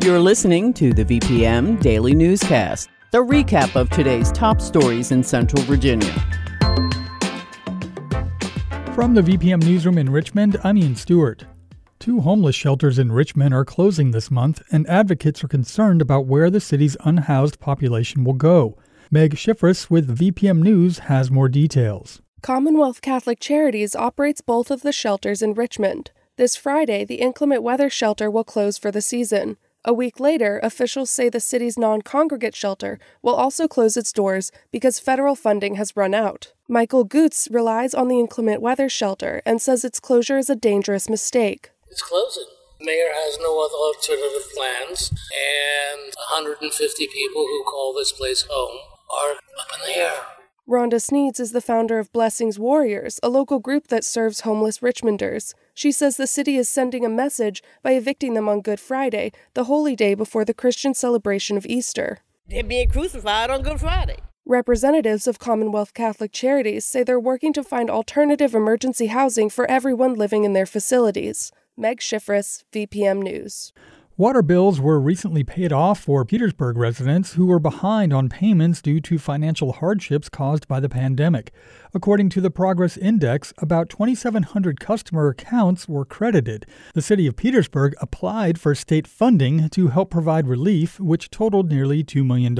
You're listening to the VPM Daily Newscast, the recap of today's top stories in Central Virginia. From the VPM Newsroom in Richmond, I'm Ian Stewart. Two homeless shelters in Richmond are closing this month, and advocates are concerned about where the city's unhoused population will go. Meg Schiffres with VPM News has more details. Commonwealth Catholic Charities operates both of the shelters in Richmond. This Friday, the inclement weather shelter will close for the season. A week later, officials say the city's non congregate shelter will also close its doors because federal funding has run out. Michael Goots relies on the inclement weather shelter and says its closure is a dangerous mistake. It's closing. The mayor has no other alternative plans, and 150 people who call this place home are up in the air. Rhonda Sneeds is the founder of Blessings Warriors, a local group that serves homeless Richmonders. She says the city is sending a message by evicting them on Good Friday, the holy day before the Christian celebration of Easter. They're being crucified on Good Friday. Representatives of Commonwealth Catholic Charities say they're working to find alternative emergency housing for everyone living in their facilities. Meg Schiffres, VPM News. Water bills were recently paid off for Petersburg residents who were behind on payments due to financial hardships caused by the pandemic. According to the Progress Index, about 2,700 customer accounts were credited. The city of Petersburg applied for state funding to help provide relief, which totaled nearly $2 million.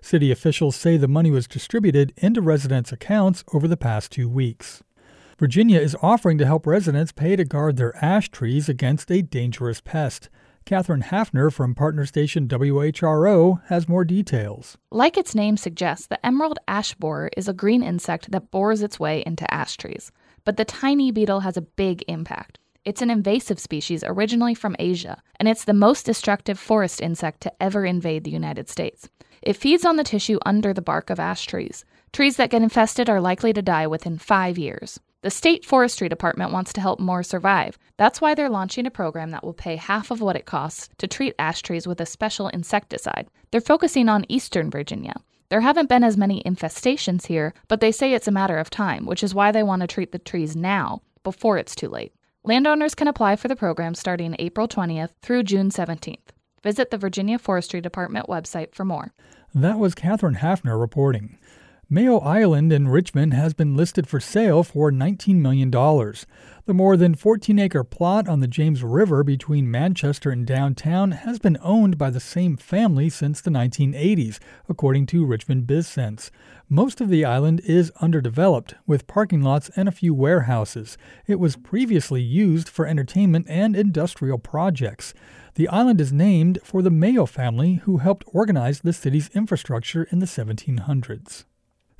City officials say the money was distributed into residents' accounts over the past two weeks. Virginia is offering to help residents pay to guard their ash trees against a dangerous pest. Katherine Hafner from partner station WHRO has more details. Like its name suggests, the emerald ash borer is a green insect that bores its way into ash trees. But the tiny beetle has a big impact. It's an invasive species originally from Asia, and it's the most destructive forest insect to ever invade the United States. It feeds on the tissue under the bark of ash trees. Trees that get infested are likely to die within five years. The state forestry department wants to help more survive. That's why they're launching a program that will pay half of what it costs to treat ash trees with a special insecticide. They're focusing on eastern Virginia. There haven't been as many infestations here, but they say it's a matter of time, which is why they want to treat the trees now, before it's too late. Landowners can apply for the program starting April 20th through June 17th. Visit the Virginia Forestry Department website for more. That was Katherine Hafner reporting. Mayo Island in Richmond has been listed for sale for $19 million. The more than 14 acre plot on the James River between Manchester and downtown has been owned by the same family since the 1980s, according to Richmond BizSense. Most of the island is underdeveloped, with parking lots and a few warehouses. It was previously used for entertainment and industrial projects. The island is named for the Mayo family who helped organize the city's infrastructure in the 1700s.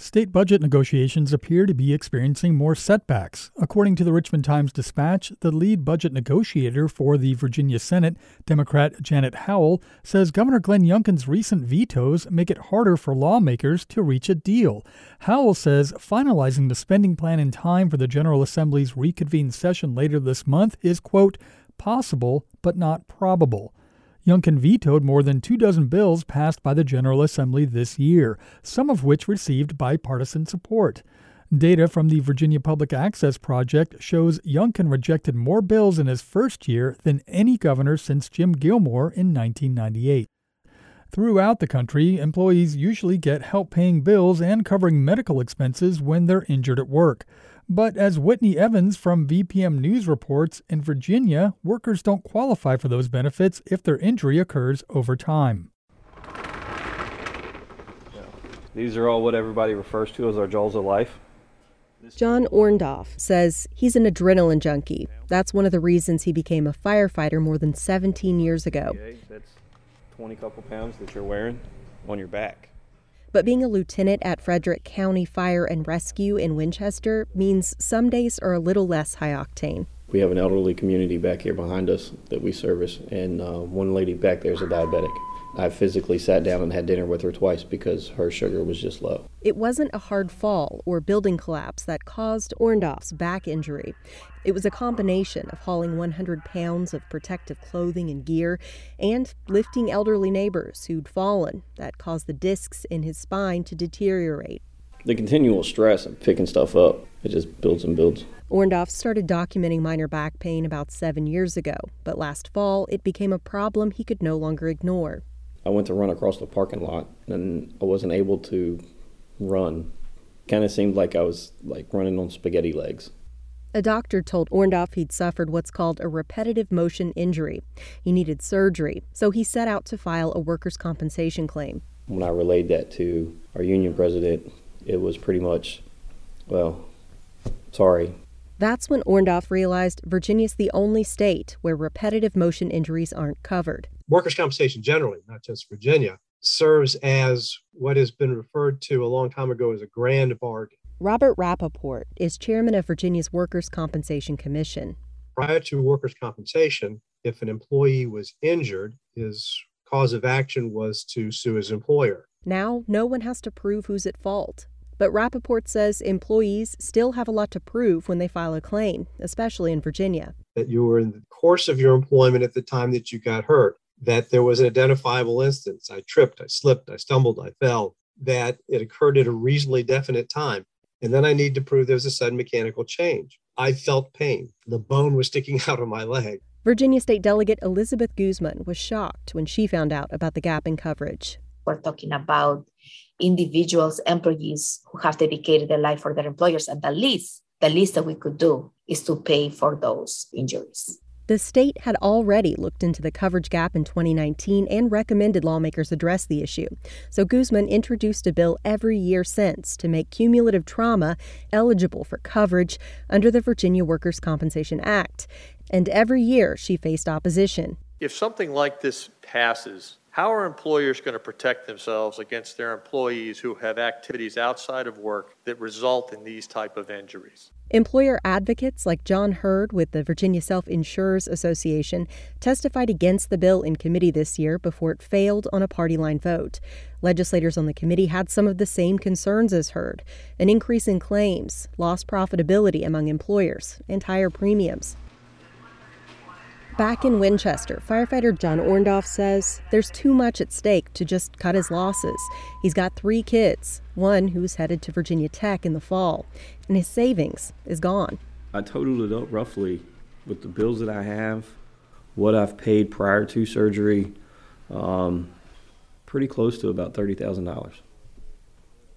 State budget negotiations appear to be experiencing more setbacks. According to the Richmond Times Dispatch, the lead budget negotiator for the Virginia Senate, Democrat Janet Howell, says Governor Glenn Youngkin's recent vetoes make it harder for lawmakers to reach a deal. Howell says finalizing the spending plan in time for the General Assembly's reconvened session later this month is, quote, possible but not probable. Youngkin vetoed more than two dozen bills passed by the General Assembly this year, some of which received bipartisan support. Data from the Virginia Public Access Project shows Youngkin rejected more bills in his first year than any governor since Jim Gilmore in 1998. Throughout the country, employees usually get help paying bills and covering medical expenses when they're injured at work. But as Whitney Evans from VPM News reports, in Virginia, workers don't qualify for those benefits if their injury occurs over time. These are all what everybody refers to as our jaws of life. John Orndorff says he's an adrenaline junkie. That's one of the reasons he became a firefighter more than 17 years ago. Okay, that's 20 couple pounds that you're wearing on your back. But being a lieutenant at Frederick County Fire and Rescue in Winchester means some days are a little less high octane. We have an elderly community back here behind us that we service, and uh, one lady back there is a diabetic. I physically sat down and had dinner with her twice because her sugar was just low. It wasn't a hard fall or building collapse that caused Orndorff's back injury. It was a combination of hauling 100 pounds of protective clothing and gear and lifting elderly neighbors who'd fallen that caused the discs in his spine to deteriorate. The continual stress of picking stuff up, it just builds and builds. Orndorff started documenting minor back pain about seven years ago, but last fall it became a problem he could no longer ignore. I went to run across the parking lot and I wasn't able to run. Kind of seemed like I was like running on spaghetti legs. A doctor told Orndorff he'd suffered what's called a repetitive motion injury. He needed surgery, so he set out to file a workers' compensation claim. When I relayed that to our union president, it was pretty much, well, sorry. That's when Orndorff realized Virginia's the only state where repetitive motion injuries aren't covered workers' compensation generally, not just Virginia, serves as what has been referred to a long time ago as a grand bargain. Robert Rapaport is chairman of Virginia's Workers' Compensation Commission. Prior to workers' compensation, if an employee was injured, his cause of action was to sue his employer. Now, no one has to prove who's at fault. But Rappaport says employees still have a lot to prove when they file a claim, especially in Virginia. That you were in the course of your employment at the time that you got hurt that there was an identifiable instance. I tripped, I slipped, I stumbled, I fell, that it occurred at a reasonably definite time. And then I need to prove there was a sudden mechanical change. I felt pain. The bone was sticking out of my leg. Virginia State Delegate Elizabeth Guzman was shocked when she found out about the gap in coverage. We're talking about individuals, employees who have dedicated their life for their employers, and the least, the least that we could do is to pay for those injuries. The state had already looked into the coverage gap in 2019 and recommended lawmakers address the issue. So Guzman introduced a bill every year since to make cumulative trauma eligible for coverage under the Virginia Workers' Compensation Act. And every year she faced opposition. If something like this passes, how are employers going to protect themselves against their employees who have activities outside of work that result in these type of injuries? Employer advocates like John Hurd with the Virginia Self Insurers Association testified against the bill in committee this year before it failed on a party line vote. Legislators on the committee had some of the same concerns as Hurd an increase in claims, lost profitability among employers, and higher premiums. Back in Winchester, firefighter John Orndorff says there's too much at stake to just cut his losses. He's got three kids, one who's headed to Virginia Tech in the fall, and his savings is gone. I totaled it up roughly with the bills that I have, what I've paid prior to surgery, um, pretty close to about $30,000.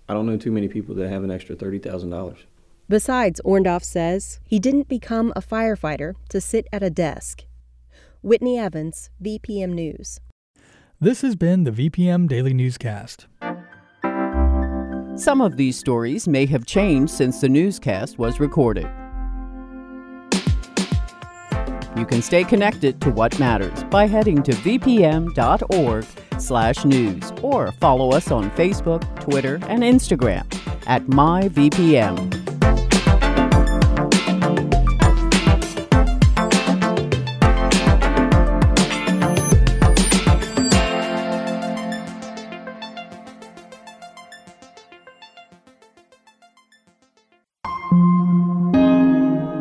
I don't know too many people that have an extra $30,000. Besides, Orndorff says he didn't become a firefighter to sit at a desk. Whitney Evans, VPM News. This has been the VPM Daily Newscast. Some of these stories may have changed since the newscast was recorded. You can stay connected to what matters by heading to vpm.org/news or follow us on Facebook, Twitter, and Instagram at myvpm.